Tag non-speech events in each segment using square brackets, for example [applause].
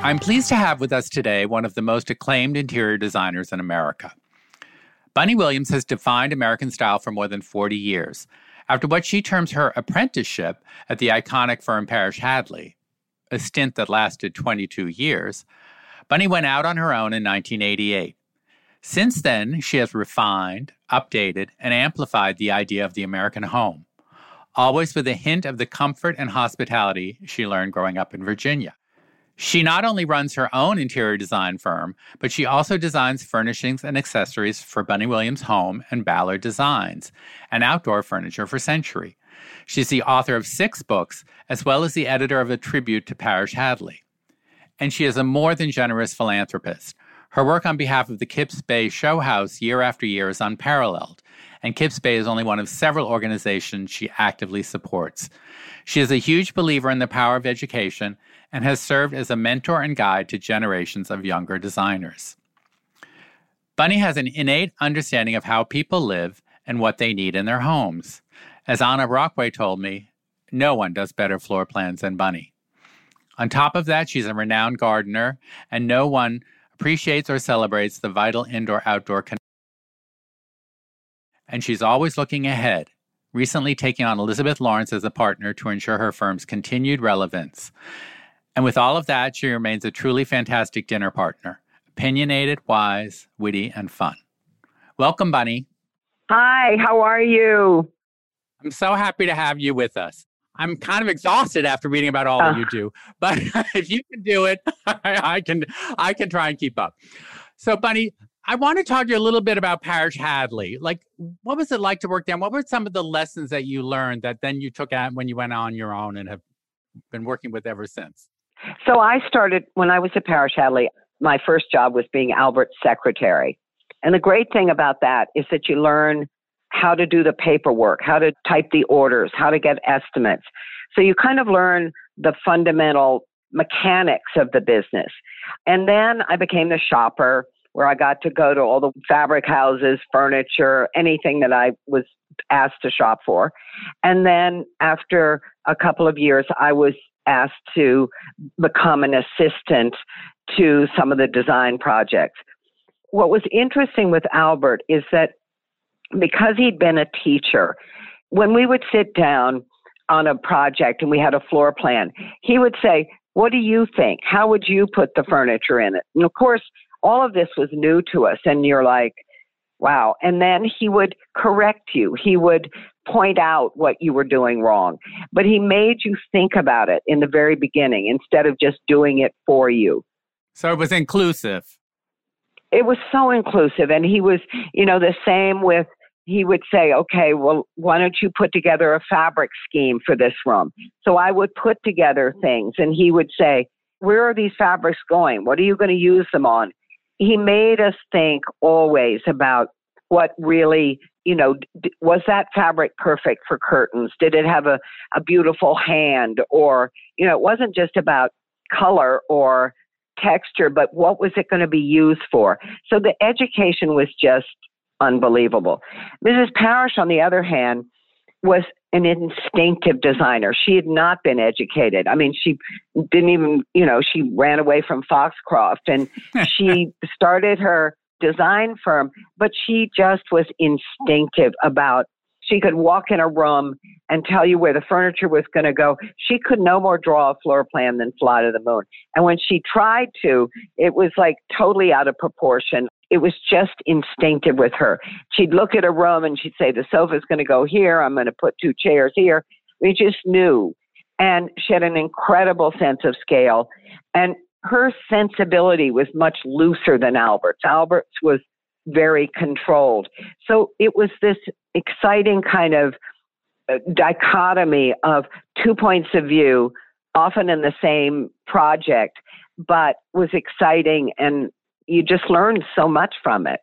I'm pleased to have with us today one of the most acclaimed interior designers in America. Bunny Williams has defined American style for more than 40 years after what she terms her apprenticeship at the iconic firm Parish Hadley, a stint that lasted 22 years, Bunny went out on her own in 1988. Since then, she has refined, updated, and amplified the idea of the American home, always with a hint of the comfort and hospitality she learned growing up in Virginia. She not only runs her own interior design firm, but she also designs furnishings and accessories for Bunny Williams Home and Ballard Designs, and outdoor furniture for Century. She's the author of six books, as well as the editor of a tribute to Parish Hadley. And she is a more than generous philanthropist. Her work on behalf of the Kips Bay Show House year after year is unparalleled, and Kips Bay is only one of several organizations she actively supports. She is a huge believer in the power of education and has served as a mentor and guide to generations of younger designers. Bunny has an innate understanding of how people live and what they need in their homes. As Anna Brockway told me, no one does better floor plans than Bunny. On top of that, she's a renowned gardener, and no one appreciates or celebrates the vital indoor outdoor connection. And she's always looking ahead, recently taking on Elizabeth Lawrence as a partner to ensure her firm's continued relevance. And with all of that, she remains a truly fantastic dinner partner opinionated, wise, witty, and fun. Welcome, Bunny. Hi, how are you? I'm so happy to have you with us. I'm kind of exhausted after reading about all uh, that you do, but [laughs] if you can do it, I, I can. I can try and keep up. So, Bunny, I want to talk to you a little bit about Parish Hadley. Like, what was it like to work there? What were some of the lessons that you learned that then you took out when you went on your own and have been working with ever since? So I started when I was at Parish Hadley. My first job was being Albert's secretary. And the great thing about that is that you learn how to do the paperwork, how to type the orders, how to get estimates. So you kind of learn the fundamental mechanics of the business. And then I became the shopper where I got to go to all the fabric houses, furniture, anything that I was asked to shop for. And then after a couple of years, I was asked to become an assistant to some of the design projects. What was interesting with Albert is that because he'd been a teacher, when we would sit down on a project and we had a floor plan, he would say, What do you think? How would you put the furniture in it? And of course, all of this was new to us. And you're like, Wow. And then he would correct you. He would point out what you were doing wrong. But he made you think about it in the very beginning instead of just doing it for you. So it was inclusive. It was so inclusive. And he was, you know, the same with, he would say, okay, well, why don't you put together a fabric scheme for this room? So I would put together things and he would say, where are these fabrics going? What are you going to use them on? He made us think always about what really you know, was that fabric perfect for curtains? Did it have a, a beautiful hand? Or, you know, it wasn't just about color or texture, but what was it going to be used for? So the education was just unbelievable. Mrs. Parish, on the other hand, was an instinctive designer. She had not been educated. I mean, she didn't even, you know, she ran away from Foxcroft and [laughs] she started her design firm, but she just was instinctive about she could walk in a room and tell you where the furniture was going to go. She could no more draw a floor plan than fly to the moon. And when she tried to, it was like totally out of proportion. It was just instinctive with her. She'd look at a room and she'd say, The sofa's going to go here. I'm going to put two chairs here. We just knew. And she had an incredible sense of scale. And her sensibility was much looser than Albert's. Albert's was very controlled. So it was this exciting kind of uh, dichotomy of two points of view, often in the same project, but was exciting and you just learn so much from it.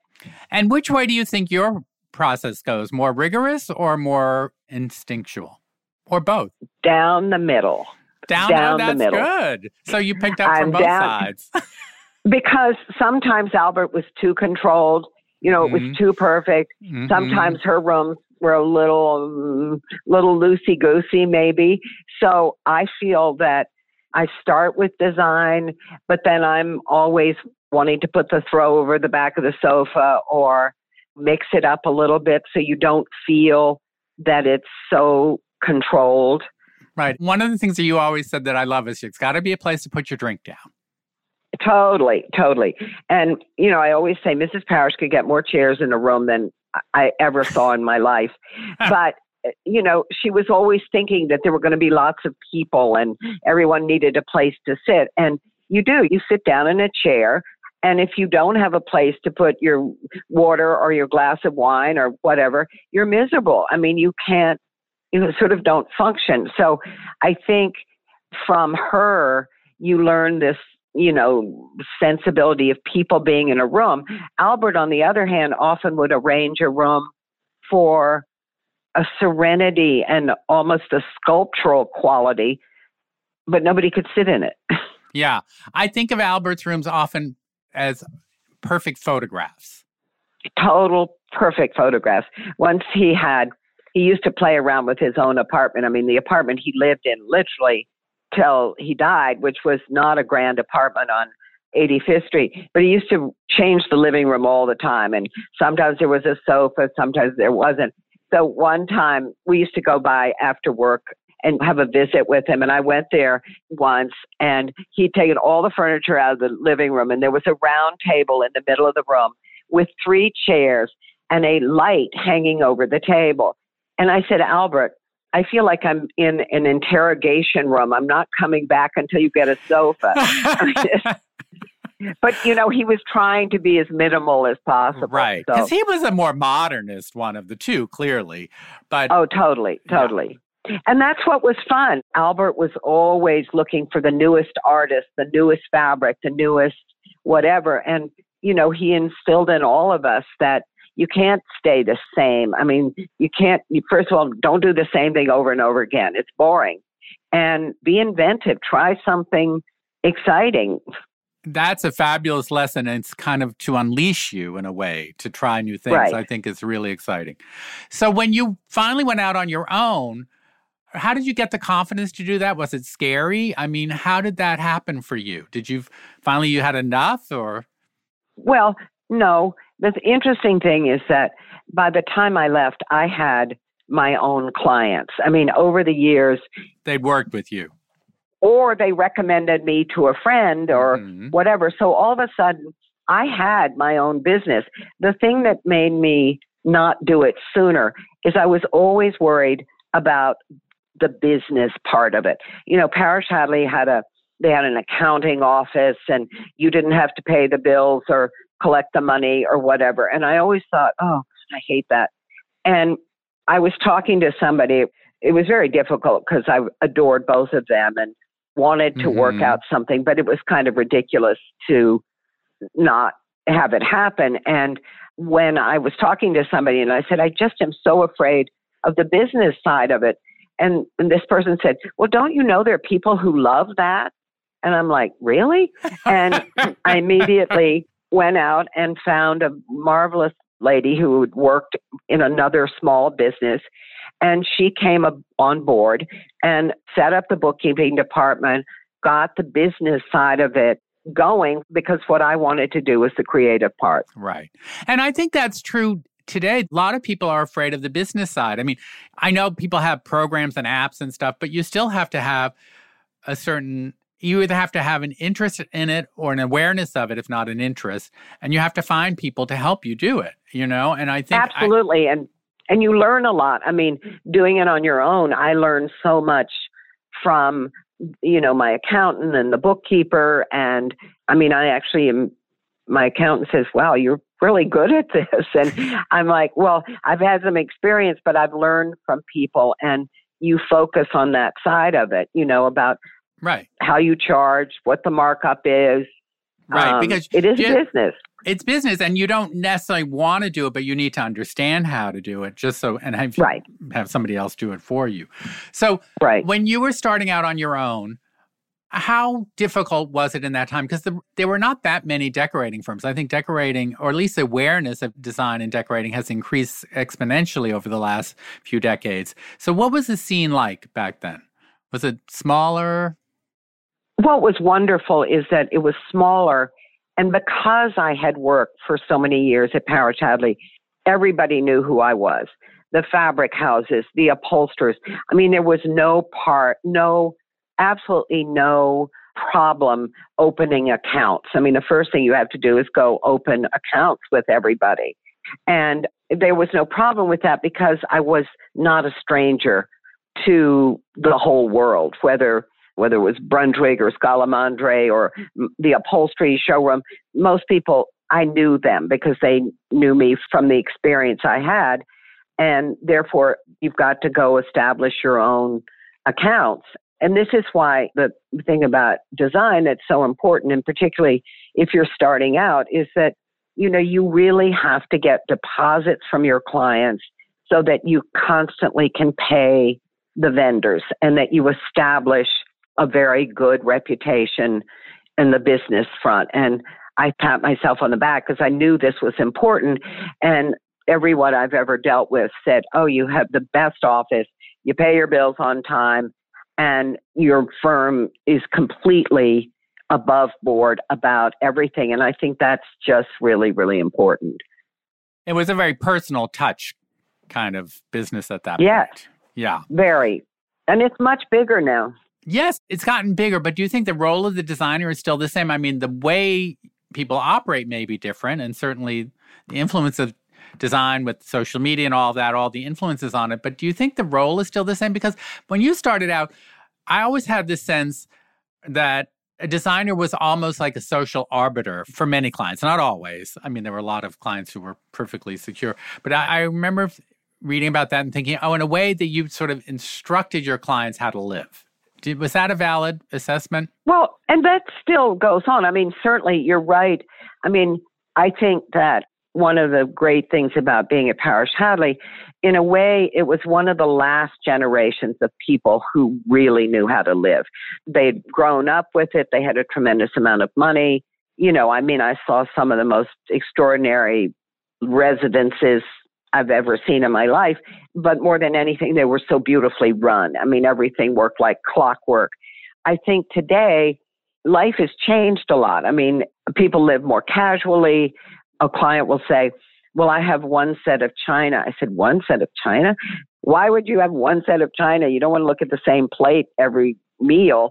And which way do you think your process goes? More rigorous or more instinctual? Or both? Down the middle. Down, down oh, the middle. That's good. So you picked up from both down, sides. [laughs] [laughs] because sometimes Albert was too controlled. You know, mm-hmm. it was mm-hmm. too perfect. Mm-hmm. Sometimes her rooms were a little, um, little loosey goosey, maybe. So I feel that I start with design, but then I'm always wanting to put the throw over the back of the sofa or mix it up a little bit so you don't feel that it's so controlled. Right. One of the things that you always said that I love is it's got to be a place to put your drink down. Totally, totally. And, you know, I always say Mrs. Parish could get more chairs in a room than I ever saw in my life. [laughs] But, you know, she was always thinking that there were going to be lots of people and everyone needed a place to sit. And you do, you sit down in a chair. And if you don't have a place to put your water or your glass of wine or whatever, you're miserable. I mean, you can't, you sort of don't function. So I think from her, you learn this you know, sensibility of people being in a room. Albert, on the other hand, often would arrange a room for a serenity and almost a sculptural quality, but nobody could sit in it. [laughs] Yeah. I think of Albert's rooms often as perfect photographs. Total perfect photographs. Once he had, he used to play around with his own apartment. I mean, the apartment he lived in literally till he died, which was not a grand apartment on 85th Street. But he used to change the living room all the time. And sometimes there was a sofa, sometimes there wasn't. So one time we used to go by after work and have a visit with him. And I went there once and he'd taken all the furniture out of the living room and there was a round table in the middle of the room with three chairs and a light hanging over the table. And I said, Albert, I feel like I'm in an interrogation room. I'm not coming back until you get a sofa. [laughs] [laughs] but you know, he was trying to be as minimal as possible. Right, because so. he was a more modernist one of the two, clearly. But oh, totally, totally. And that's what was fun. Albert was always looking for the newest artist, the newest fabric, the newest whatever. And you know, he instilled in all of us that you can't stay the same. I mean, you can't, you, first of all, don't do the same thing over and over again. It's boring. And be inventive, try something exciting. That's a fabulous lesson. And it's kind of to unleash you in a way to try new things. Right. I think is really exciting. So when you finally went out on your own, how did you get the confidence to do that? Was it scary? I mean, how did that happen for you? Did you finally you had enough or? Well, no, the interesting thing is that by the time I left, I had my own clients. I mean, over the years, they'd worked with you. Or they recommended me to a friend or mm-hmm. whatever. So all of a sudden, I had my own business. The thing that made me not do it sooner is I was always worried about the business part of it. You know, Parish Hadley had a they had an accounting office and you didn't have to pay the bills or collect the money or whatever. And I always thought, oh, I hate that. And I was talking to somebody. It was very difficult because I adored both of them and wanted to mm-hmm. work out something, but it was kind of ridiculous to not have it happen. And when I was talking to somebody and I said, I just am so afraid of the business side of it. And, and this person said, Well, don't you know there are people who love that? And I'm like, Really? And [laughs] I immediately went out and found a marvelous lady who had worked in another small business. And she came on board and set up the bookkeeping department, got the business side of it going because what I wanted to do was the creative part. Right. And I think that's true today. A lot of people are afraid of the business side. I mean, I know people have programs and apps and stuff, but you still have to have a certain you either have to have an interest in it or an awareness of it, if not an interest, and you have to find people to help you do it. You know, and I think absolutely, I, and and you learn a lot. I mean, doing it on your own, I learned so much from you know my accountant and the bookkeeper, and I mean, I actually am. My accountant says, "Wow, you're really good at this," and I'm like, "Well, I've had some experience, but I've learned from people and." you focus on that side of it, you know, about right how you charge what the markup is Right, Um, because it is you- business. it's business and you don't necessarily want to do it, but you need to understand how to do it just so and have, Right. have somebody else do it for you. So Right. when you were starting out on your own, how difficult was it in that time? Because the, there were not that many decorating firms. I think decorating, or at least awareness of design and decorating, has increased exponentially over the last few decades. So, what was the scene like back then? Was it smaller? what was wonderful is that it was smaller and because I had worked for so many years at Parish Hadley, everybody knew who I was. The fabric houses, the upholsterers. I mean, there was no part, no, absolutely no problem opening accounts. I mean, the first thing you have to do is go open accounts with everybody. And there was no problem with that because I was not a stranger to the whole world, whether whether it was Brunschwig or Scalamandre or the upholstery showroom, most people, I knew them because they knew me from the experience I had. And therefore, you've got to go establish your own accounts. And this is why the thing about design that's so important, and particularly if you're starting out, is that, you know, you really have to get deposits from your clients so that you constantly can pay the vendors and that you establish a very good reputation in the business front. And I pat myself on the back because I knew this was important. And everyone I've ever dealt with said, Oh, you have the best office, you pay your bills on time, and your firm is completely above board about everything. And I think that's just really, really important. It was a very personal touch kind of business at that Yes. point. Yeah. Yeah. Very. And it's much bigger now. Yes, it's gotten bigger, but do you think the role of the designer is still the same? I mean, the way people operate may be different, and certainly the influence of design with social media and all that, all the influences on it. But do you think the role is still the same? Because when you started out, I always had this sense that a designer was almost like a social arbiter for many clients, not always. I mean, there were a lot of clients who were perfectly secure, but I, I remember reading about that and thinking, oh, in a way that you sort of instructed your clients how to live. Did, was that a valid assessment? Well, and that still goes on. I mean, certainly you're right. I mean, I think that one of the great things about being at Parish Hadley, in a way, it was one of the last generations of people who really knew how to live. They'd grown up with it, they had a tremendous amount of money. You know, I mean, I saw some of the most extraordinary residences I've ever seen in my life. But more than anything, they were so beautifully run. I mean, everything worked like clockwork. I think today, life has changed a lot. I mean, people live more casually. A client will say, Well, I have one set of china. I said, One set of china? Why would you have one set of china? You don't want to look at the same plate every meal.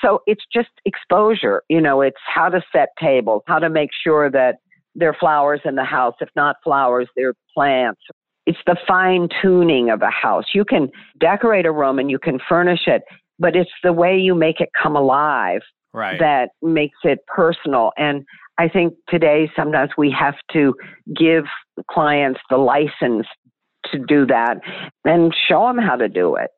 So it's just exposure. You know, it's how to set tables, how to make sure that there are flowers in the house. If not flowers, there are plants. It's the fine tuning of a house. You can decorate a room and you can furnish it, but it's the way you make it come alive Right. that makes it personal. And I think today sometimes we have to give clients the license to do that and show them how to do it.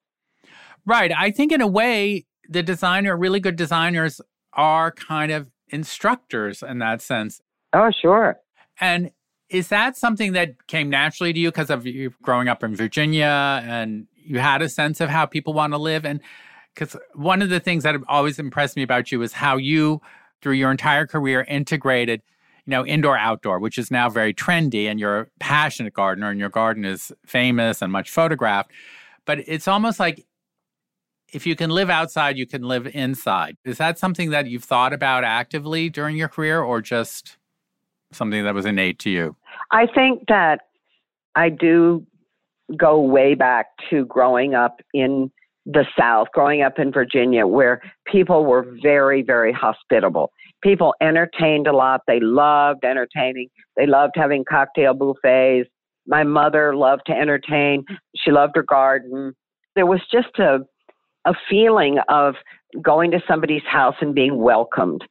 Right. I think in a way, the designer, really good designers, are kind of instructors in that sense. Oh, sure. And is that something that came naturally to you because of you growing up in Virginia and you had a sense of how people want to live? And because one of the things that always impressed me about you is how you, through your entire career, integrated, you know, indoor outdoor, which is now very trendy, and you're a passionate gardener, and your garden is famous and much photographed. But it's almost like if you can live outside, you can live inside. Is that something that you've thought about actively during your career, or just something that was innate to you? I think that I do go way back to growing up in the South, growing up in Virginia, where people were very, very hospitable. People entertained a lot. They loved entertaining. They loved having cocktail buffets. My mother loved to entertain. She loved her garden. There was just a, a feeling of going to somebody's house and being welcomed.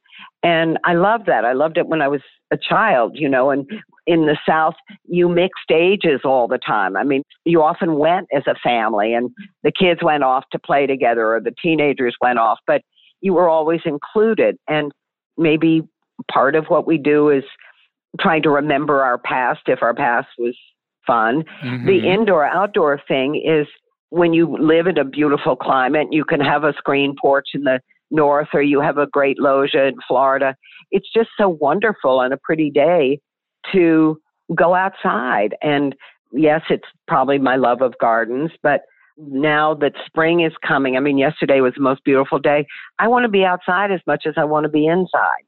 And I loved that. I loved it when I was a child, you know, and in the South, you mixed ages all the time. I mean, you often went as a family and the kids went off to play together or the teenagers went off, but you were always included. And maybe part of what we do is trying to remember our past if our past was fun. Mm-hmm. The indoor outdoor thing is when you live in a beautiful climate, you can have a screen porch in the north or you have a great loggia in Florida. It's just so wonderful on a pretty day to go outside. And yes, it's probably my love of gardens, but now that spring is coming, I mean, yesterday was the most beautiful day. I want to be outside as much as I want to be inside.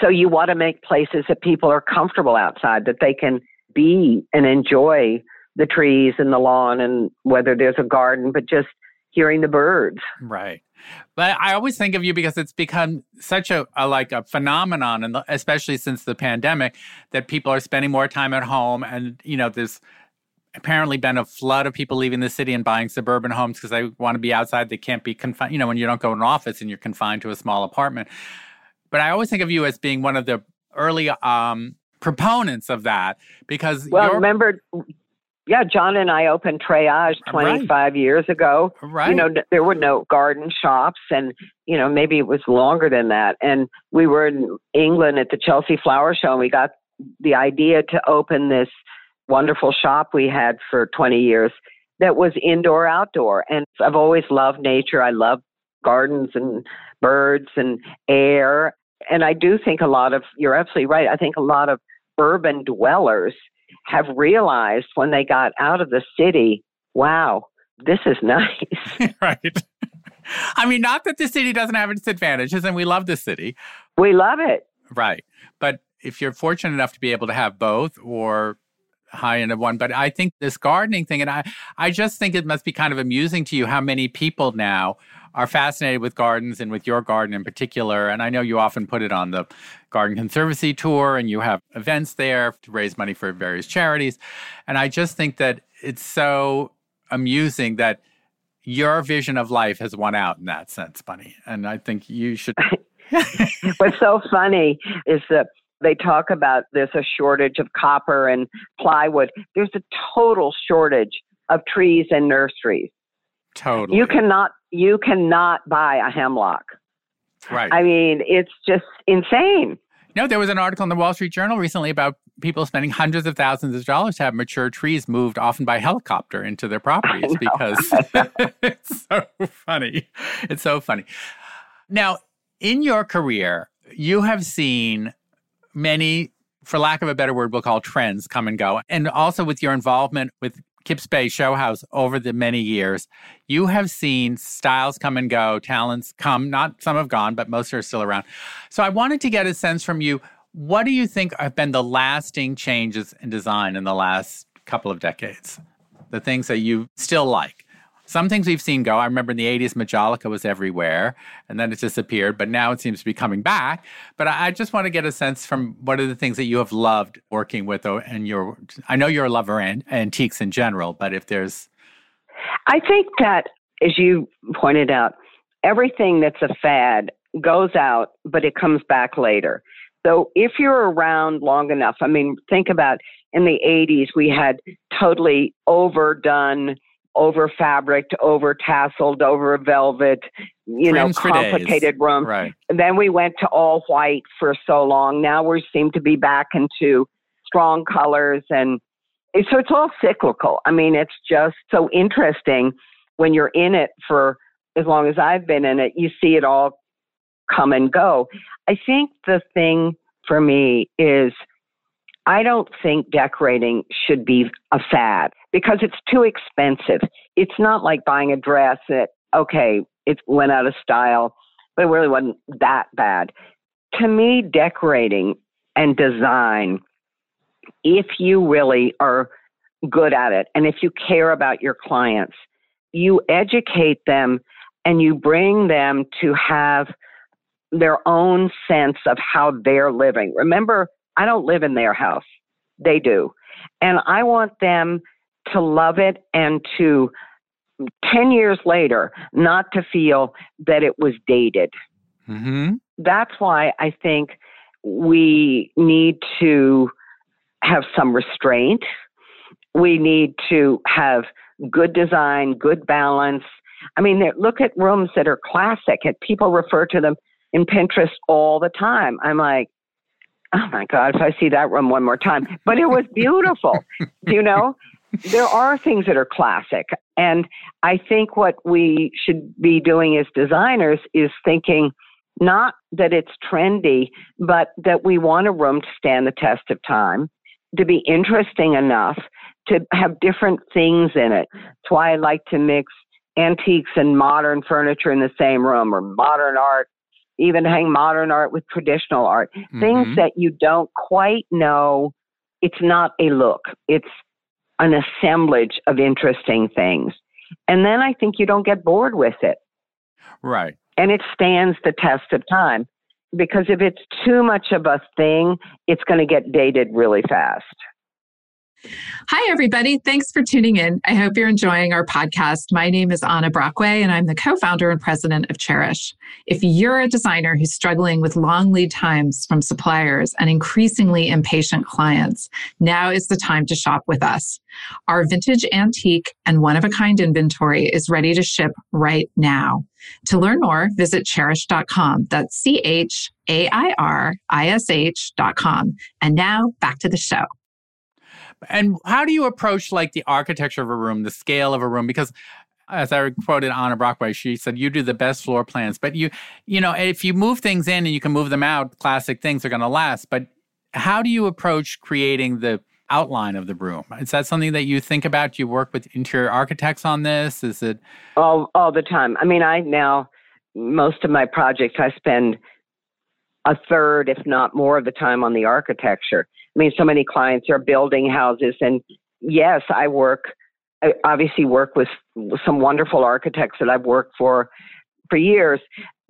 So you want to make places that people are comfortable outside, that they can be and enjoy the trees and the lawn and whether there's a garden, but just hearing the birds. Right. But I always think of you because it's become such a, a like a phenomenon, and especially since the pandemic, that people are spending more time at home, and you know, there's apparently been a flood of people leaving the city and buying suburban homes because they want to be outside. They can't be confined. You know, when you don't go to an office and you're confined to a small apartment. But I always think of you as being one of the early um, proponents of that because well, remember yeah, John and I opened Treillage 25 right. years ago. Right. You know, there were no garden shops, and you know maybe it was longer than that. And we were in England at the Chelsea Flower Show, and we got the idea to open this wonderful shop we had for 20 years that was indoor outdoor. And I've always loved nature. I love gardens and birds and air. And I do think a lot of you're absolutely right. I think a lot of urban dwellers have realized when they got out of the city, wow, this is [laughs] nice. [laughs] right. I mean, not that the city doesn't have its advantages, and we love the city. We love it. Right. But if you're fortunate enough to be able to have both or high end of one. But I think this gardening thing, and I, I just think it must be kind of amusing to you how many people now are fascinated with gardens and with your garden in particular. And I know you often put it on the Garden Conservancy Tour and you have events there to raise money for various charities. And I just think that it's so amusing that your vision of life has won out in that sense, Bunny. And I think you should. [laughs] What's so funny is that they talk about there's a shortage of copper and plywood. There's a total shortage of trees and nurseries. Totally. You cannot you cannot buy a hemlock. Right. I mean, it's just insane. No, there was an article in the Wall Street Journal recently about people spending hundreds of thousands of dollars to have mature trees moved often by helicopter into their properties because [laughs] it's so funny. It's so funny. Now, in your career, you have seen many, for lack of a better word, we'll call trends come and go. And also with your involvement with Kips Bay Show House over the many years, you have seen styles come and go, talents come, not some have gone, but most are still around. So I wanted to get a sense from you what do you think have been the lasting changes in design in the last couple of decades? The things that you still like? Some things we've seen go. I remember in the 80s, Majolica was everywhere and then it disappeared, but now it seems to be coming back. But I, just want to get a sense from what are the things that you have loved working with and your, I know you're a lover of antiques in general, but if there's. I think that, as you pointed out, everything that's a fad goes out, but it comes back later. So if you're around long enough, I mean, think about in the 80s, we had totally overdone over fabric, over tasseled, over velvet, you know, complicated room. Right. And then we went to all white for so long. Now we seem to be back into strong colors and so it's all cyclical. I mean, it's just so interesting when you're in it for as long as I've been in it, you see it all come and go. I think the thing for me is I don't think decorating should be a fad because it's too expensive. It's not like buying a dress that, okay, it went out of style, but it really wasn't that bad. To me, decorating and design, if you really are good at it and if you care about your clients, you educate them and you bring them to have their own sense of how they're living. Remember, I don't live in their house. They do. And I want them to love it and to 10 years later not to feel that it was dated. Mm-hmm. That's why I think we need to have some restraint. We need to have good design, good balance. I mean, look at rooms that are classic. And people refer to them in Pinterest all the time. I'm like, oh my God, if I see that room one more time. But it was beautiful, [laughs] you know? There are things that are classic. And I think what we should be doing as designers is thinking not that it's trendy, but that we want a room to stand the test of time, to be interesting enough, to have different things in it. That's why I like to mix antiques and modern furniture in the same room or modern art even hang modern art with traditional art, mm-hmm. things that you don't quite know. It's not a look, it's an assemblage of interesting things. And then I think you don't get bored with it. Right. And it stands the test of time because if it's too much of a thing, it's going to get dated really fast. Hi, everybody. Thanks for tuning in. I hope you're enjoying our podcast. My name is Anna Brockway, and I'm the co founder and president of Chairish. If you're a designer who's struggling with long lead times from suppliers and increasingly impatient clients, now is the time to shop with us. Our vintage antique and one of a kind inventory is ready to ship right now. To learn more, visit chairish.com. That's C H A I R I S H.com. And now back to the show. And how do you approach like the architecture of a room, the scale of a room? Because as I quoted Anna Brockway, she said, you do the best floor plans. But you, you know, if you move things in and you can move them out, classic things are going to last. But how do you approach creating the outline of the room? Is that something that you think about? Do you work with interior architects on this? Is it all all the time? I mean, I now most of my projects I spend a third, if not more, of the time on the architecture. I mean, so many clients are building houses, and yes, I work. I obviously work with some wonderful architects that I've worked for for years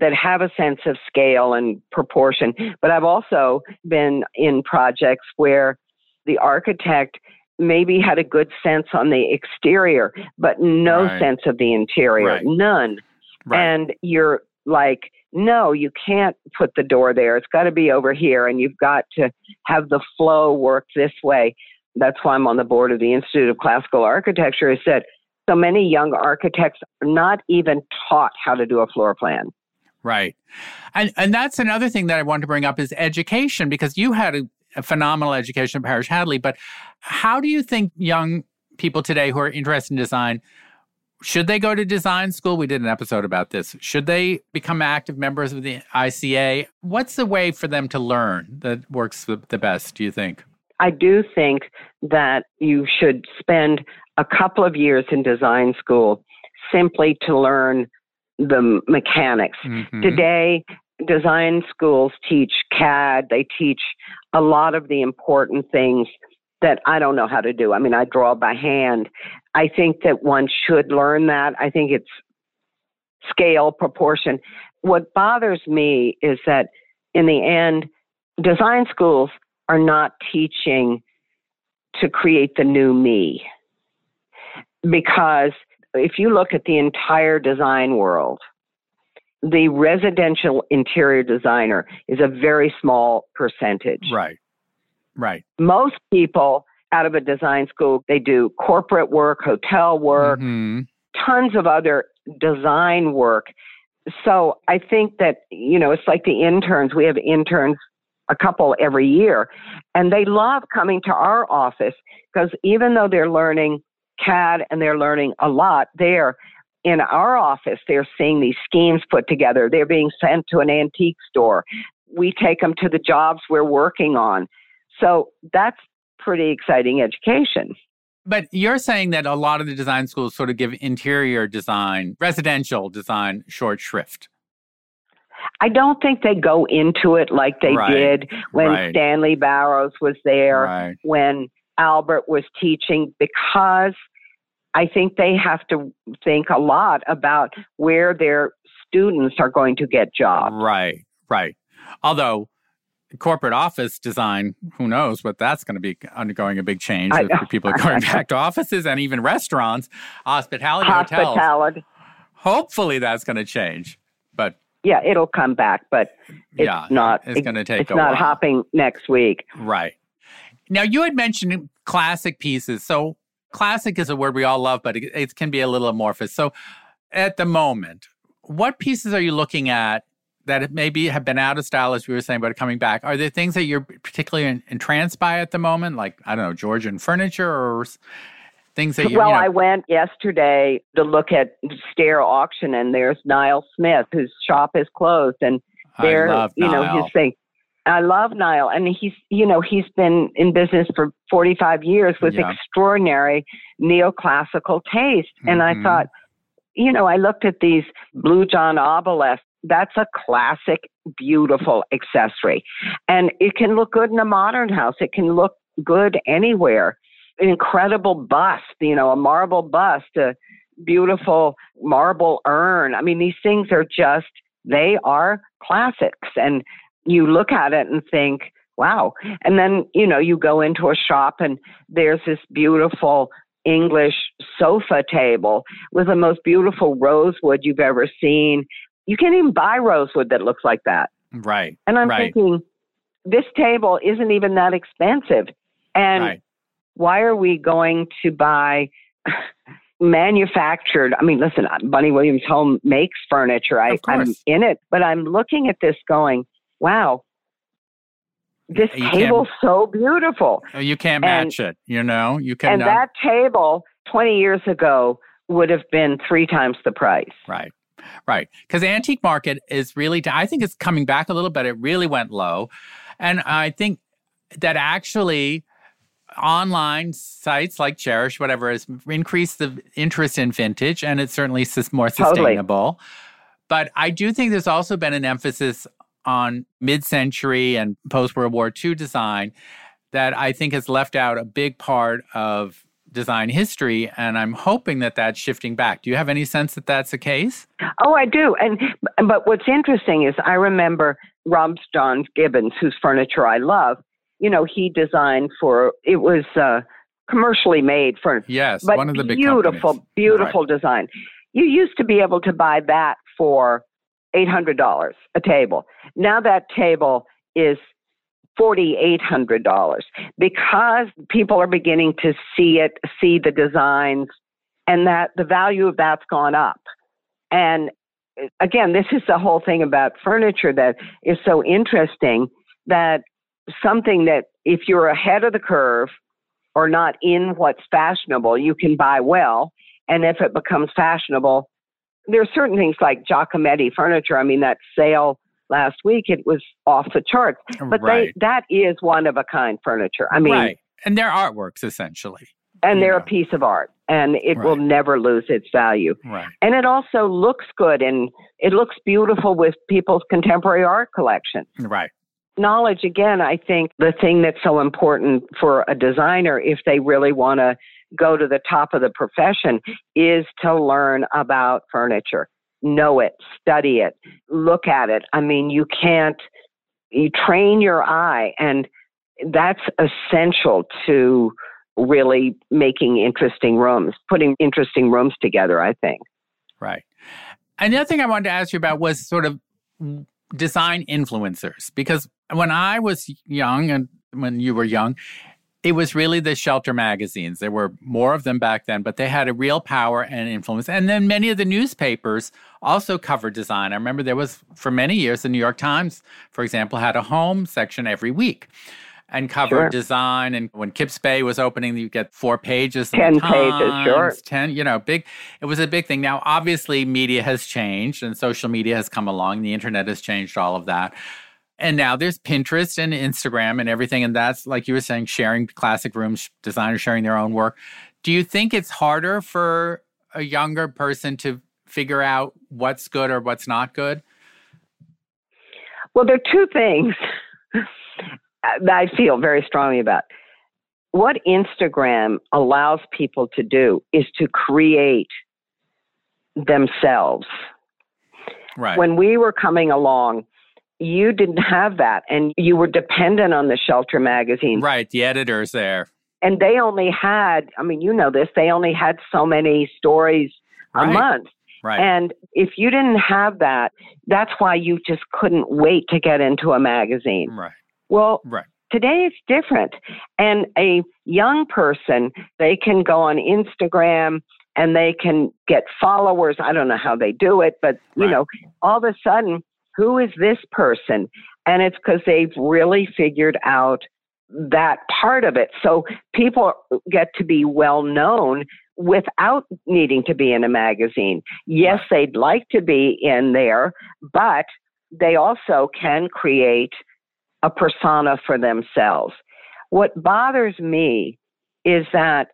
that have a sense of scale and proportion. But I've also been in projects where the architect maybe had a good sense on the exterior, but no right. sense of the interior, right. none. Right. And you're like, no, you can't put the door there. It's got to be over here, and you've got to have the flow work this way. That's why I'm on the board of the Institute of Classical Architecture. I said so many young architects are not even taught how to do a floor plan. Right. And and that's another thing that I want to bring up is education because you had a, a phenomenal education at Parish Hadley, but how do you think young people today who are interested in design should they go to design school? We did an episode about this. Should they become active members of the ICA? What's the way for them to learn that works the best, do you think? I do think that you should spend a couple of years in design school simply to learn the mechanics. Mm-hmm. Today, design schools teach CAD, they teach a lot of the important things that I don't know how to do. I mean, I draw by hand. I think that one should learn that. I think it's scale, proportion. What bothers me is that in the end, design schools are not teaching to create the new me. Because if you look at the entire design world, the residential interior designer is a very small percentage. Right. Right. Most people out of a design school, they do corporate work, hotel work, mm-hmm. tons of other design work. So I think that, you know, it's like the interns. We have interns a couple every year, and they love coming to our office because even though they're learning CAD and they're learning a lot there, in our office, they're seeing these schemes put together. They're being sent to an antique store. We take them to the jobs we're working on. So that's pretty exciting education. But you're saying that a lot of the design schools sort of give interior design, residential design short shrift. I don't think they go into it like they right. did when right. Stanley Barrows was there, right. when Albert was teaching, because I think they have to think a lot about where their students are going to get jobs. Right, right. Although corporate office design, who knows what that's going to be undergoing a big change if people are going [laughs] back to offices and even restaurants, hospitality, hospitality. hotels. Hopefully that's going to change. But yeah, it'll come back, but it's yeah, not. It's going to take. It's not while. hopping next week. Right. Now you had mentioned classic pieces. So classic is a word we all love, but it, it can be a little amorphous. So at the moment, what pieces are you looking at that maybe have been out of style, as we were saying, but coming back? Are there things that you're particularly entranced by at the moment, like I don't know, Georgian furniture or things that you? Well, you know, I went yesterday to look at Stair Auction, and there's Niall Smith, whose shop is closed, and there, you know, his thing. I love Niall, and he's you know he's been in business for 45 years with yeah. extraordinary neoclassical taste, mm-hmm. and I mm-hmm. thought, you know, I looked at these Blue John obelisks. That's a classic, beautiful accessory, and it can look good in a modern house. It can look good anywhere. An incredible bust, you know, a marble bust, a beautiful marble urn. I mean, these things are just they are classics, and you look at it and think, wow. And then, you know, you go into a shop and there's this beautiful English sofa table with the most beautiful rosewood you've ever seen. You can't even buy rosewood that looks like that. Right. And I'm right. thinking, this table isn't even that expensive. And right. why are we going to buy [laughs] manufactured? I mean, listen, uh, Bunny Williams Home makes furniture. I, I'm in it, but I'm looking at this going, wow, this you table's so beautiful. Oh, you can't match and, it, you know? You can And that table 20 years ago would have been three times the price. Right. Right. Because the antique market is really, I think it's coming back a little bit. It really went low. And I think that actually online sites like Chairish, whatever, has increased the interest in vintage and it's certainly more sustainable. Totally. But I do think there's also been an emphasis on mid century and post World War II design that I think has left out a big part of design history and i'm hoping that that's shifting back do you have any sense that that's the case oh i do and but what's interesting is i remember rob john gibbons whose furniture i love you know he designed for it was uh commercially made furniture yes but one of the big beautiful beautiful right. design you used to be able to buy that for $800 a table. Now that table is $4,800 because people are beginning to see it, see the designs, and that the value of that's gone up. And uh, again, this is the whole thing about furniture that is so interesting that something that if you're ahead of the curve or not in what's fashionable, you can buy well. And if it becomes fashionable, there are certain things like Giacometti furniture. I mean, that sale last week, it was off the charts. But right. they, that is one of a kind furniture. I mean, right. And they're artworks essentially. And they're know. a piece of art and it right. will never lose its value. Right. And it also looks good and it looks beautiful with people's contemporary art collection. Right. Knowledge, again, I think the thing that's so important for a designer if they really want to go to the top of the profession is to learn about furniture. Know it, study it, look at it. I mean, you can't, you train your eye, and that's essential to really making interesting rooms, putting interesting rooms together, I think. Right. Another thing I wanted to ask you about was sort of design influencers, because when I was young and when you were young, it was really the shelter magazines. There were more of them back then, but they had a real power and influence. And then many of the newspapers also covered design. I remember there was, for many years, the New York Times, for example, had a home section every week and covered sure. design. And when Kips Bay was opening, you get four pages. Ten pages, sure. Ten, you know, big. It was a big thing. Now, obviously, media has changed and social media has come along. The internet has changed all of that. And now there's Pinterest and Instagram and everything. And that's, like you were saying, sharing classic rooms, designers sharing their own work. Do you think it's harder for a younger person to figure out what's good or what's not good? Well, there are two things [laughs] that I feel very strongly about. What Instagram allows people to do is to create themselves. Right. When we were coming along, you didn't have that and you were dependent on the shelter magazine. Right, the editors there. And they only had, I mean, you know this, they only had so many stories right. a month. Right. And if you didn't have that, that's why you just couldn't wait to get into a magazine. Right. Well, right. today it's different. And a young person, they can go on Instagram and they can get followers. I don't know how they do it, but you right. know, all of a sudden who is this person? And it's because they've really figured out that part of it. So people get to be well known without needing to be in a magazine. Yes, they'd like to be in there, but they also can create a persona for themselves. What bothers me is that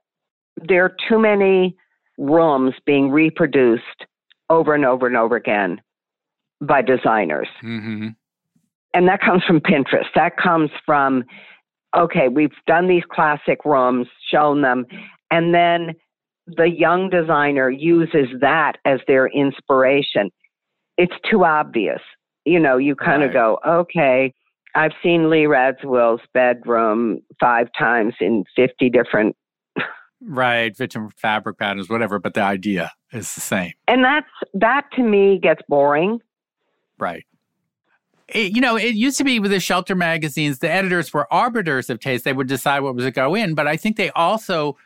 there are too many rooms being reproduced over and over and over again by designers. Mm-hmm. And that comes from Pinterest. That comes from, okay, we've done these classic rooms, shown them, and then the young designer uses that as their inspiration. It's too obvious. You know, you kind right. of go, okay, I've seen Lee Radziwill's bedroom five times in 50 different. right, different fabric patterns, whatever, but the idea is the same. And that's, that to me gets boring. Right. It, you know, it used to be with the shelter magazines, the editors were arbiters of taste. They would decide what was to go in, but I think they also,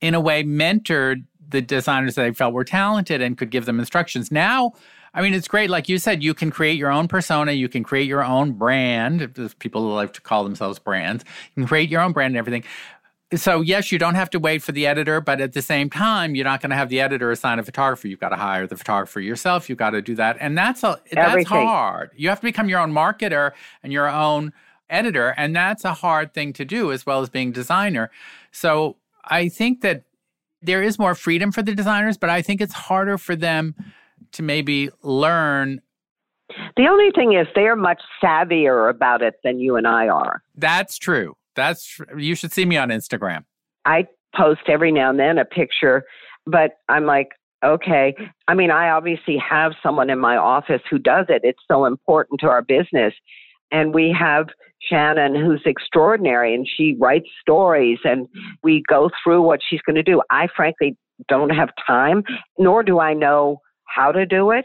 in a way, mentored the designers that they felt were talented and could give them instructions. Now, I mean, it's great. Like you said, you can create your own persona. You can create your own brand. People like to call themselves brands, you can create your own brand and everything. So yes, you don't have to wait for the editor, but at the same time, you're not going to have the editor assign a photographer. You've got to hire the photographer yourself. You've got to do that, and that's a that's hard. You have to become your own marketer and your own editor, and that's a hard thing to do as well as being designer. So I think that there is more freedom for the designers, but I think it's harder for them to maybe learn. The only thing is, they are much savvier about it than you and I are. That's true. That's you should see me on Instagram. I post every now and then a picture, but I'm like, okay. I mean, I obviously have someone in my office who does it. It's so important to our business. And we have Shannon, who's extraordinary, and she writes stories, and we go through what she's going to do. I frankly don't have time, nor do I know how to do it,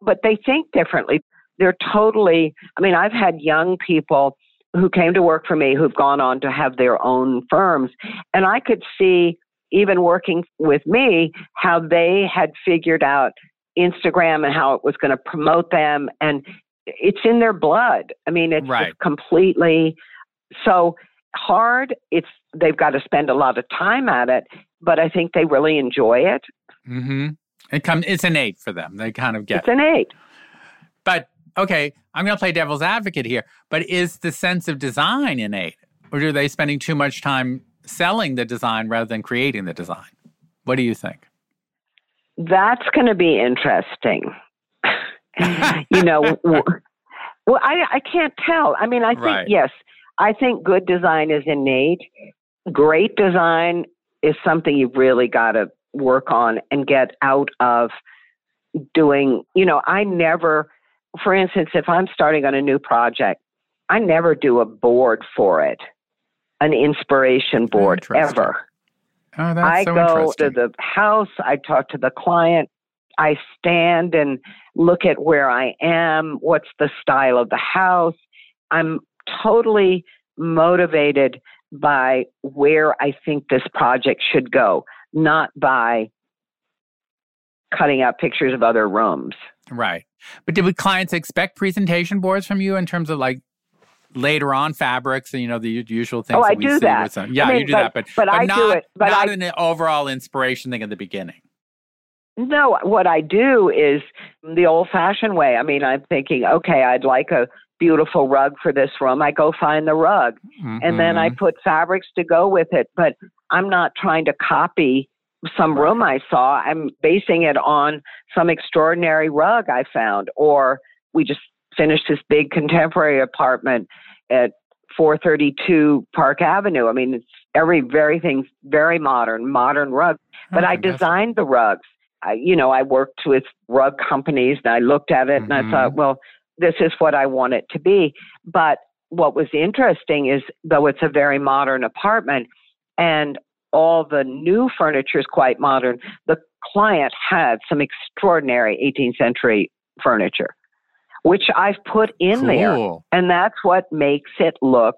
but they think differently. They're totally, I mean, I've had young people who came to work for me who've gone on to have their own firms, and I could see, even working with me, how they had figured out Instagram and how it was going to promote them. And it's in their blood. I mean, it's right. completely so hard. It's they've got to spend a lot of time at it, but I think they really enjoy it. Mm-hmm. It comes. It's innate for them. They kind of get. It's innate. But okay, I'm going to play devil's advocate here. But is the sense of design innate, or are they spending too much time selling the design rather than creating the design? What do you think? That's going to be interesting. [laughs] you know, well, I I can't tell. I mean, I think right. yes, I think good design is innate. Great design is something you've really got to work on and get out of doing, you know, I never, for instance, if I'm starting on a new project, I never do a board for it, an inspiration board ever. Oh, that's I so go to the house, I talk to the client, I stand and look at where I am, what's the style of the house. I'm totally motivated by where I think this project should go not by cutting out pictures of other rooms. Right. But did clients expect presentation boards from you in terms of like later on fabrics and you know the usual things? Oh, I do that. Yeah, I mean, you do but, that, but but, but I not, do it. But not I, an overall inspiration thing at the beginning. No, what I do is the old-fashioned way. I mean, I'm thinking, okay, I'd like a beautiful rug for this room. I go find the rug, mm-hmm. and then I mm-hmm. put fabrics to go with it. But I'm not trying to copy some room I saw. I'm basing it on some extraordinary rug I found, or we just finished this big contemporary apartment at 432 Park Avenue. I mean, it's every everything's very modern, modern rug. But I designed the rugs. I, you know, I worked with rug companies and I looked at it mm-hmm. and I thought, mm-hmm. well, this is what I want it to be. But what was interesting is, though it's a very modern apartment, and all the new furniture is quite modern. The client had some extraordinary 18th century furniture, which I've put in cool. there. And that's what makes it look,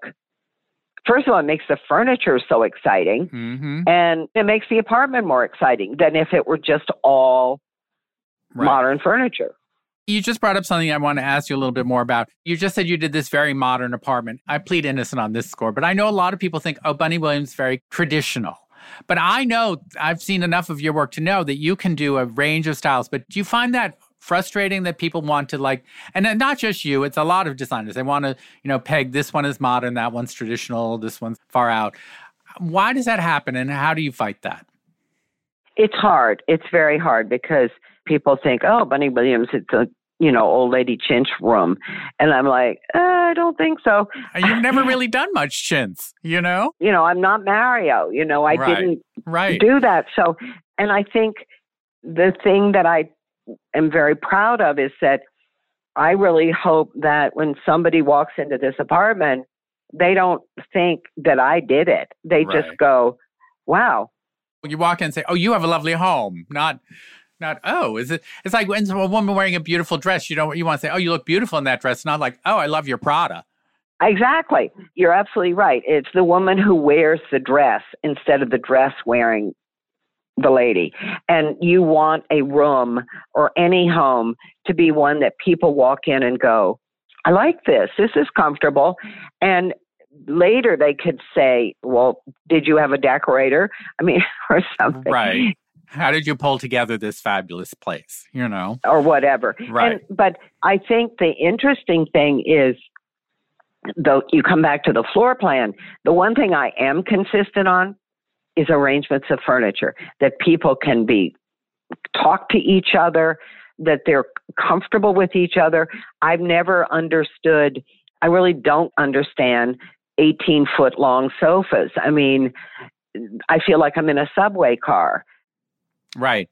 first of all, it makes the furniture so exciting. Mm-hmm. And it makes the apartment more exciting than if it were just all right. modern furniture. You just brought up something I want to ask you a little bit more about. You just said you did this very modern apartment. I plead innocent on this score, but I know a lot of people think, oh, Bunny Williams is very traditional. But I know I've seen enough of your work to know that you can do a range of styles. But do you find that frustrating that people want to like, and not just you, it's a lot of designers. They want to, you know, peg this one is modern, that one's traditional, this one's far out. Why does that happen and how do you fight that? It's hard. It's very hard because people think, oh, Bunny Williams, it's a you know old lady chintz room, and I'm like, uh, I don't think so. You've never really done much chintz, you know. You know, I'm not Mario. You know, I right. didn't right. do that. So, and I think the thing that I am very proud of is that I really hope that when somebody walks into this apartment, they don't think that I did it. They right. just go, "Wow." When you walk in and say, "Oh, you have a lovely home," not not oh is it it's like when a woman wearing a beautiful dress you don't you want to say oh you look beautiful in that dress not like oh i love your prada. Exactly. You're absolutely right. It's the woman who wears the dress instead of the dress wearing the lady. And you want a room or any home to be one that people walk in and go i like this. This is comfortable. And later they could say well did you have a decorator? I mean [laughs] or something. Right how did you pull together this fabulous place you know? Or whatever. Right. And, but i think the interesting thing is though you come back to the floor plan the one thing i am consistent on is arrangements of furniture that people can be talk to each other that they're comfortable with each other. I've never understood i really don't understand 18 foot long sofas. I mean i feel like i'm in a subway car Right.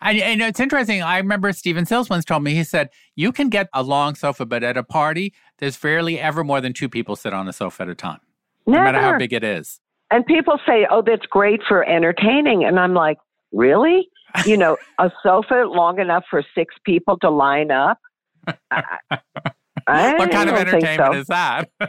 And, and it's interesting. I remember Stephen Sills once told me, he said, you can get a long sofa, but at a party, there's rarely ever more than two people sit on a sofa at a time, Never. no matter how big it is. And people say, oh, that's great for entertaining. And I'm like, really? You know, a sofa long enough for six people to line up? I, I what kind of entertainment so. is that? [laughs]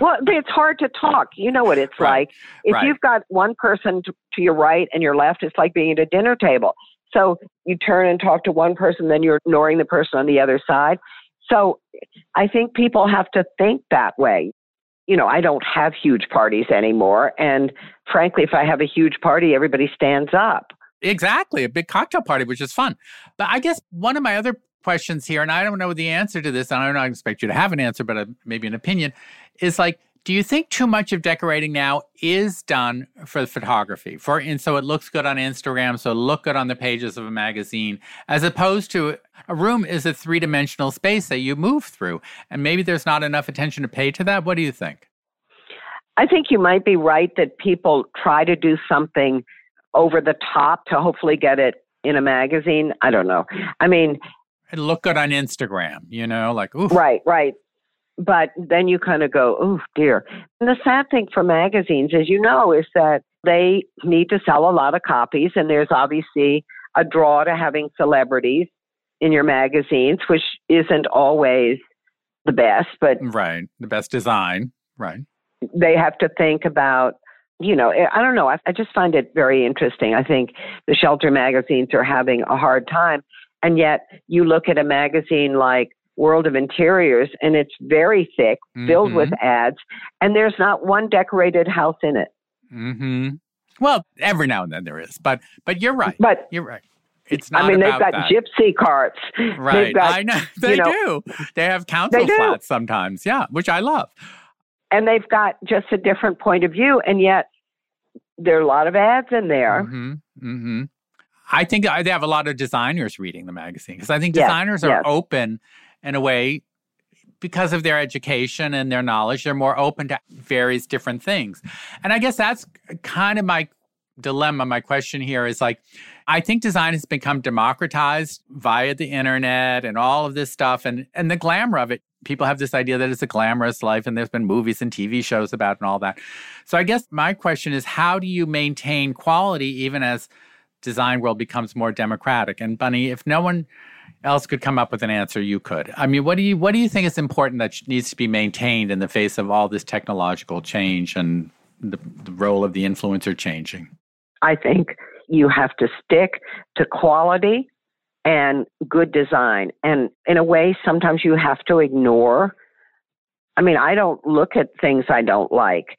well, it's hard to talk. You know what it's right. like. If right. you've got one person to, to, your right and your left, it's like being at a dinner table. So you turn and talk to one person, then you're ignoring the person on the other side. So I think people have to think that way. You know, I don't have huge parties anymore. And frankly, if I have a huge party, everybody stands up. Exactly, a big cocktail party, which is fun. But I guess one of my other questions here, and I don't know the answer to this, and I don't expect you to have an answer, but a, maybe an opinion, is like, do you think too much of decorating now is done for photography? For and so it looks good on Instagram, so look good on the pages of a magazine, as opposed to a room is a three dimensional space that you move through, and maybe there's not enough attention to pay to that. What do you think? I think you might be right that people try to do something over the top to hopefully get it in a magazine. I don't know. I mean, look good on Instagram, you know, like oof. Right, right. But then you kind of go, oh dear. And the sad thing for magazines, as you know, is that they need to sell a lot of copies, and there's obviously a draw to having celebrities in your magazines, which isn't always the best, but right, the best design, right. They have to think about you know, eh, I don't know. I, I, just find it very interesting. I think the shelter magazines are having a hard time. And yet you look at a magazine like World of Interiors and it's very thick, mm-hmm. filled with ads, and there's not one decorated house in it. Mm-hmm. Well, every now and then there is, but but you're right. But you're right. It's not. I mean, they've got that. gypsy carts. Right. Got, I know [laughs] they you know, do. They have council they flats sometimes. Yeah, which I love. And they've got just a different point of view, and yet there are a lot of ads in there. Mm-hmm. Mm-hmm. I think they have a lot of designers reading the magazine because I think yes, designers are yes. open in a way because of their education and their knowledge. They're more open to various different things. And I guess that's kind of my dilemma. My question here is like, I think design has become democratized via the internet and all of this stuff and, and the glamour of it. People have this idea that it's a glamorous life, and there's been movies and TV shows about it and all that. So I guess my question is how do you maintain quality even as design world becomes more democratic. And Bunny, if no one else could come up with an answer, you could. I mean, what do you what do you think is important that needs to be maintained in the face of all this technological change and the, the role of the influencer changing? I think you have to stick to quality and good design. And in a way, sometimes you have to ignore. I mean, I don't look at things I don't like.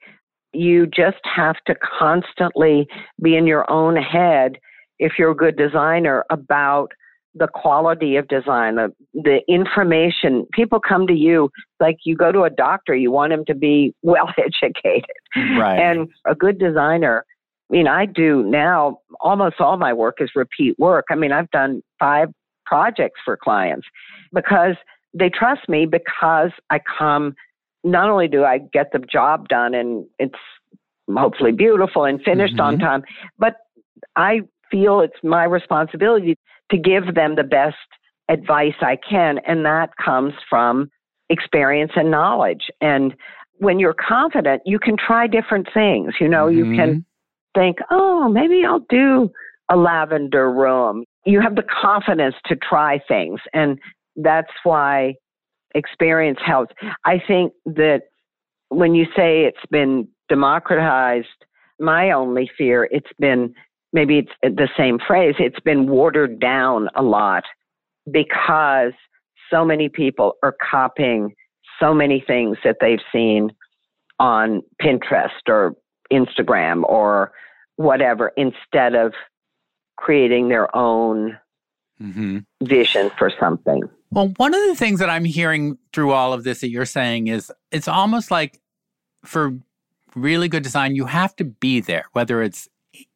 You just have to constantly be in your own head if you're a good designer about the quality of design, the, the information. People come to you like you go to a doctor, you want him to be [laughs] well educated. Right. And a good designer, I mean, I do now, almost all my work is repeat work. I mean, I've done five projects for clients because they trust me because I come, not only do I get the job done and it's hopefully beautiful and finished mm-hmm. on time, but I feel it's my responsibility to give them the best advice I can. And that comes from experience and knowledge. And when you're confident, you can try different things. You know, mm-hmm. you can mm-hmm. think, oh, maybe I'll do a lavender room. You have the confidence to try things. And that's why experience helps. I think that when you say it's been democratized, my only fear, it's been maybe it's the same phrase, it's been watered down a lot because so many people are copying so many things that they've seen on Pinterest or Instagram or whatever instead of creating their own mm-hmm. vision for something. Well, one of the things that I'm hearing through all of this that you're saying is it's almost like for really good design, you have to be there, whether it's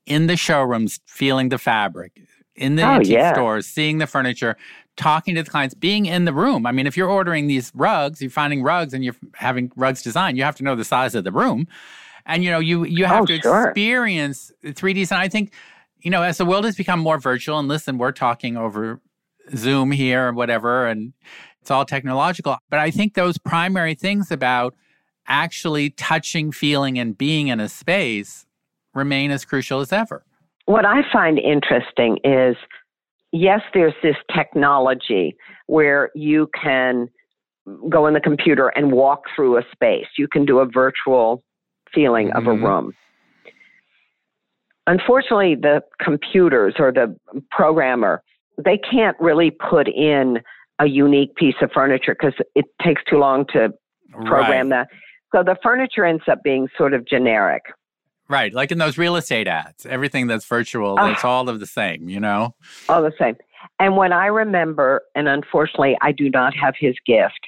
in the showrooms, feeling the fabric, in the oh, antique yeah. stores, seeing the furniture, talking to the clients, being in the room. I mean, if you're ordering these rugs, you're finding rugs and you're having rugs designed, you have to know the size of the room. And you know, you you have oh, to sure. experience 3D And I think, you know, as the world has become more virtual, and listen, we're talking over Zoom here or whatever, and it's all technological. But I think those primary things about actually touching, feeling, and being in a space remain as crucial as ever. What I find interesting is yes, there's this technology where you can go in the computer and walk through a space. You can do a virtual feeling mm-hmm. of a mm-hmm. room. Unfortunately, the computers or the programmer, they can't really put in a unique piece of furniture because it takes too long to program right. that. So the furniture ends up being sort of generic. Right. Like in those real estate ads, everything that's virtual, it's all of the same, you know? All the same. And when I remember, and unfortunately, I do not have his gift,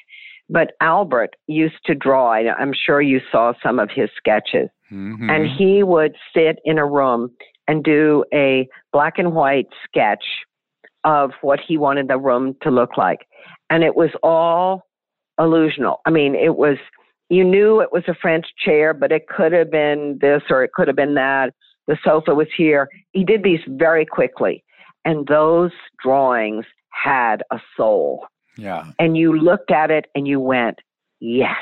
but Albert used to draw. I'm sure you saw some of his sketches. Mm-hmm. And he would sit in a room and do a black and white sketch of what he wanted the room to look like. And it was all illusional. I mean, it was you knew it was a French chair, but it could have been this or it could have been that. The sofa was here. He did these very quickly. And those drawings had a soul. Yeah. And you looked at it and you went, yes,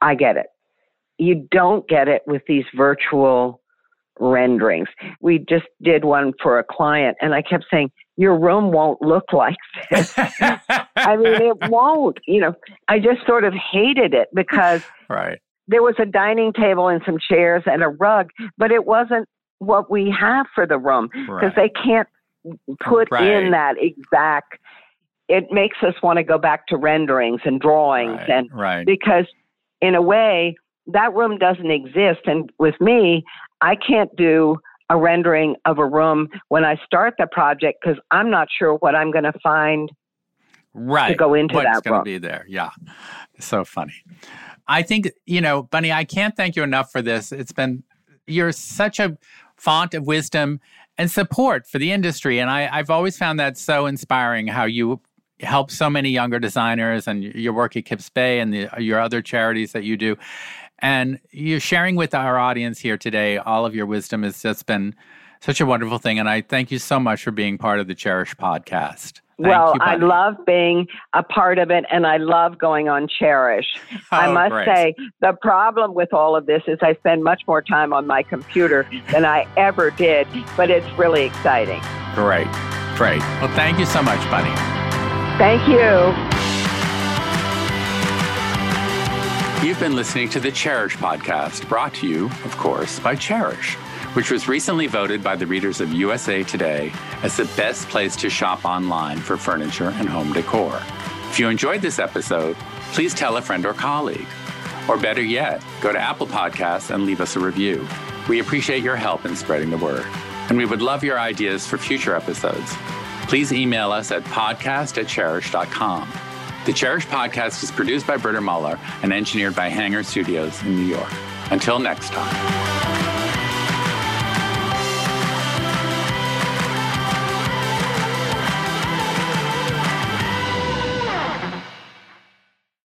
I get it. You don't get it with these virtual renderings. We just did one for a client and I kept saying, your room won't look like this. [laughs] I mean, it won't. You know, I just sort of hated it because right. there was a dining table and some chairs and a rug, but it wasn't what we have for the room because right. they can't put right. in that exact. It makes us want to go back to renderings and drawings and because in a way that room doesn't exist. And with me, I can't do a rendering of a room when I start the project because I'm not sure what I'm going to find right. to go into What's that going to be there. Yeah. So funny. I think, you know, Bunny, I can't thank you enough for this. It's been, you're such a font of wisdom and support for the industry. And I, I've always found that so inspiring how you help so many younger designers and your work at Kips Bay and the, your other charities that you do. And you're sharing with our audience here today all of your wisdom has just been such a wonderful thing. And I thank you so much for being part of the Chairish podcast. Thank well, you, I love being a part of it and I love going on Chairish. [laughs] Oh, I must great. say, the problem with all of this is I spend much more time on my computer than I ever did, but it's really exciting. Great. Great. Well, thank you so much, Bunny. Thank you. You've been listening to the Chairish podcast, brought to you, of course, by Chairish, which was recently voted by the readers of USA Today as the best place to shop online for furniture and home decor. If you enjoyed this episode, please tell a friend or colleague. Or better yet, go to Apple Podcasts and leave us a review. We appreciate your help in spreading the word, and we would love your ideas for future episodes. Please email us at podcast at chairish.com. The Chairish podcast is produced by Britta Muller and engineered by Hanger Studios in New York. Until next time.